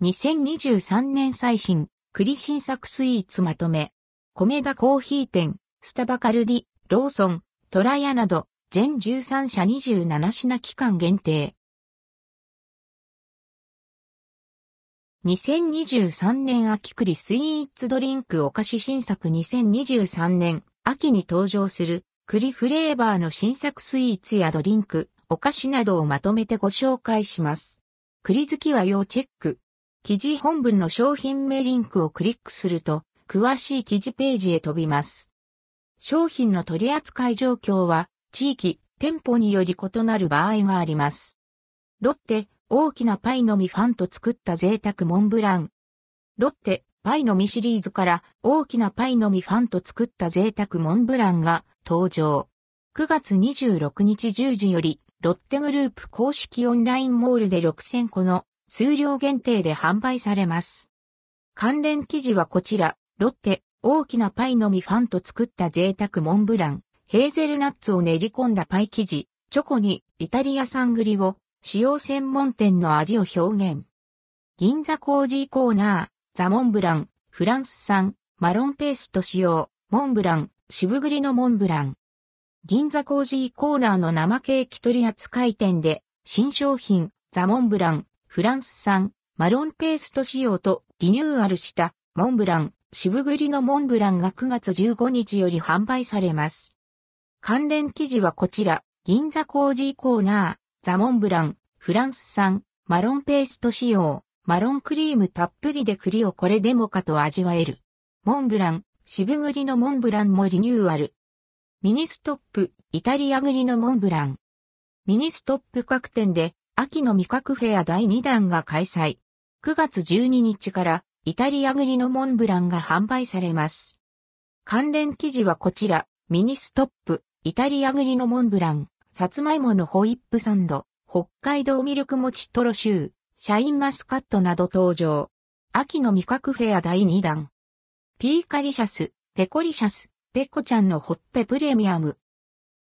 2023年最新、栗新作スイーツまとめ。米田コーヒー店、スタバカルディ、ローソン、トラヤなど、全13社27品期間限定。2023年秋栗スイーツドリンクお菓子新作2023年秋に登場する栗フレーバーの新作スイーツやドリンク、お菓子などをまとめてご紹介します。栗好きは要チェック。記事本文の商品名リンクをクリックすると、詳しい記事ページへ飛びます。商品の取扱い状況は、地域、店舗により異なる場合があります。ロッテ、大きなパイの実ファンと作った贅沢モンブラン。ロッテ、パイの実シリーズから大きなパイの実ファンと作った贅沢モンブランが登場。9月26日10時より、ロッテグループ公式オンラインモールで6000個の数量限定で販売されます。関連記事はこちら、ロッテ、大きなパイの実ファンと作った贅沢モンブラン、ヘーゼルナッツを練り込んだパイ生地、チョコにイタリア産栗を使用専門店の味を表現。銀座コージーコーナー、ザ・モンブラン、フランス産、マロンペースト使用、モンブラン、渋栗のモンブラン。銀座コージーコーナーの生ケーキ取扱店で、新商品、ザ・モンブラン、フランス産、マロンペースト仕様とリニューアルしたモンブラン、渋栗のモンブランが9月15日より販売されます。関連記事はこちら、銀座コージーコーナー、ザ・モンブラン、フランス産、マロンペースト仕様、マロンクリームたっぷりで栗をこれでもかと味わえる。モンブラン、渋栗のモンブランもリニューアル。ミニストップ、イタリア栗のモンブラン。ミニストップ各店で、秋の味覚フェア第2弾が開催。9月12日から、イタリア栗のモンブランが販売されます。関連記事はこちら、ミニストップ、イタリア栗のモンブラン、さつまいものホイップサンド、北海道ミルクもちトロシュー、シャインマスカットなど登場。秋の味覚フェア第2弾。ピーカリシャス、ペコリシャス、ペコちゃんのホッペプレミアム。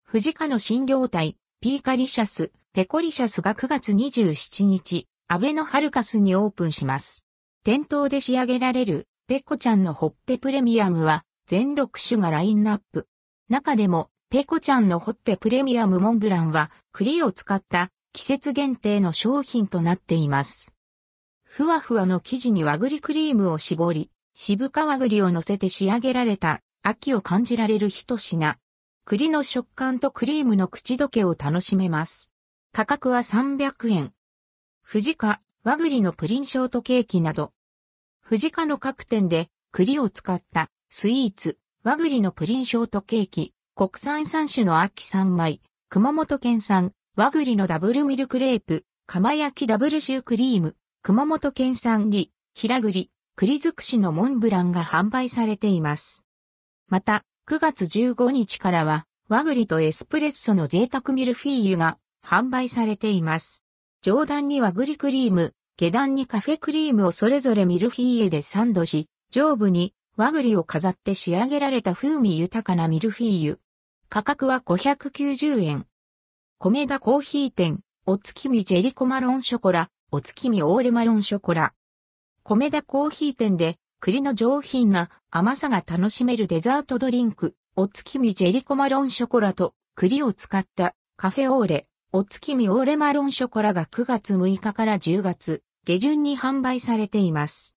藤家の新業態、ピーカリシャス、ペコリシャスが9月27日、アベノハルカスにオープンします。店頭で仕上げられる、ペコちゃんのホッペプレミアムは、全6種がラインナップ。中でも、ペコちゃんのホッペプレミアムモンブランは、栗を使った季節限定の商品となっています。ふわふわの生地に和栗クリームを絞り、渋皮栗を乗せて仕上げられた秋を感じられる一品。栗の食感とクリームの口どけを楽しめます。価格は300円。藤家、和栗のプリンショートケーキなど。藤家の各店で栗を使ったスイーツ、和栗のプリンショートケーキ、国産3種の秋3枚、熊本県産。和栗のダブルミルクレープ、釜焼きダブルシュークリーム、熊本県産里、平栗、栗尽くしのモンブランが販売されています。また、9月15日からは、和栗とエスプレッソの贅沢ミルフィーユが販売されています。上段に和栗クリーム、下段にカフェクリームをそれぞれミルフィーユでサンドし、上部に和栗を飾って仕上げられた風味豊かなミルフィーユ。価格は590円。米田コーヒー店、お月見ジェリコマロンショコラ、お月見オーレマロンショコラ。米田コーヒー店で栗の上品な甘さが楽しめるデザートドリンク、お月見ジェリコマロンショコラと栗を使ったカフェオーレ、お月見オーレマロンショコラが9月6日から10月下旬に販売されています。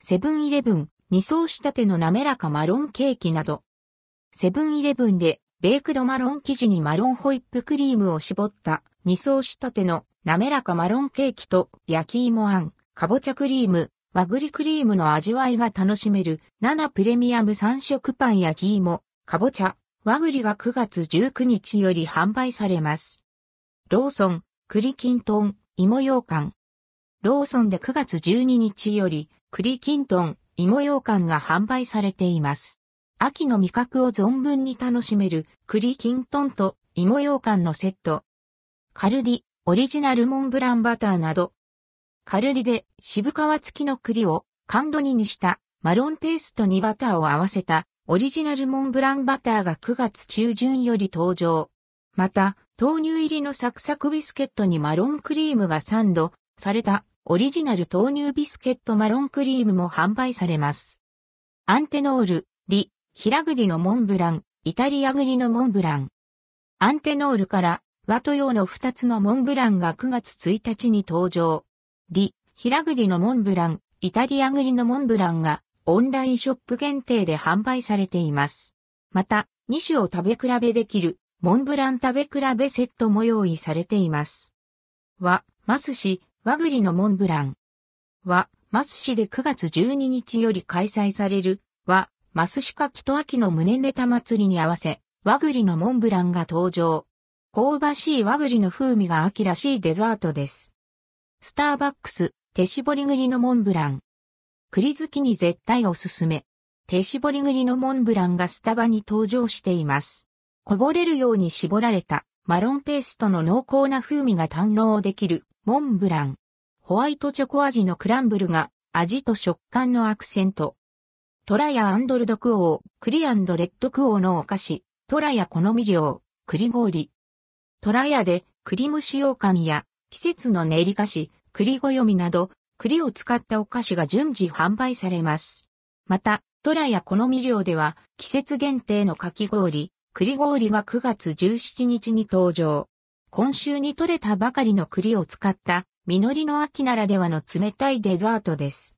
セブンイレブン、二層仕立ての滑らかマロンケーキなど。セブンイレブンでベークドマロン生地にマロンホイップクリームを絞った二層仕立ての滑らかマロンケーキと焼き芋あん、かぼちゃクリーム、和栗クリームの味わいが楽しめる7プレミアム3色パン焼き芋、かぼちゃ、和栗が9月19日より販売されます。ローソン、栗きんとん、芋羊羹。ローソンで9月12日より栗きんとん、芋羊羹が販売されています。秋の味覚を存分に楽しめる栗きんとんと芋羊羹のセット。カルディ、オリジナルモンブランバターなど。カルディで渋皮付きの栗を甘露煮にしたマロンペーストにバターを合わせたオリジナルモンブランバターが9月中旬より登場。また、豆乳入りのサクサクビスケットにマロンクリームがサンドされたオリジナル豆乳ビスケットマロンクリームも販売されます。アンテノール、リ、平栗のモンブラン、イタリア栗のモンブラン。アンテノールから和と洋の2つのモンブランが9月1日に登場。リ、平栗のモンブラン、イタリア栗のモンブランがオンラインショップ限定で販売されています。また、2種を食べ比べできるモンブラン食べ比べセットも用意されています。和、マス市、和栗のモンブラン。和、マス市で9月12日より開催される和、マスシカキと秋の胸ネタ祭りに合わせ、和栗のモンブランが登場。香ばしい和栗の風味が秋らしいデザートです。スターバックス、手絞り栗のモンブラン。栗好きに絶対おすすめ。手絞り栗のモンブランがスタバに登場しています。こぼれるように絞られたマロンペーストの濃厚な風味が堪能できるモンブラン。ホワイトチョコ味のクランブルが味と食感のアクセント。トラヤアンドルドクオー、クリアンドレッドクオーのお菓子、トラヤ好み料、栗氷。トラヤで栗蒸し羊羹や季節の練り菓子、栗ご読みなど、栗を使ったお菓子が順次販売されます。また、トラや好み料では、季節限定のかき氷、栗氷が9月17日に登場。今週に採れたばかりの栗を使った、実りの秋ならではの冷たいデザートです。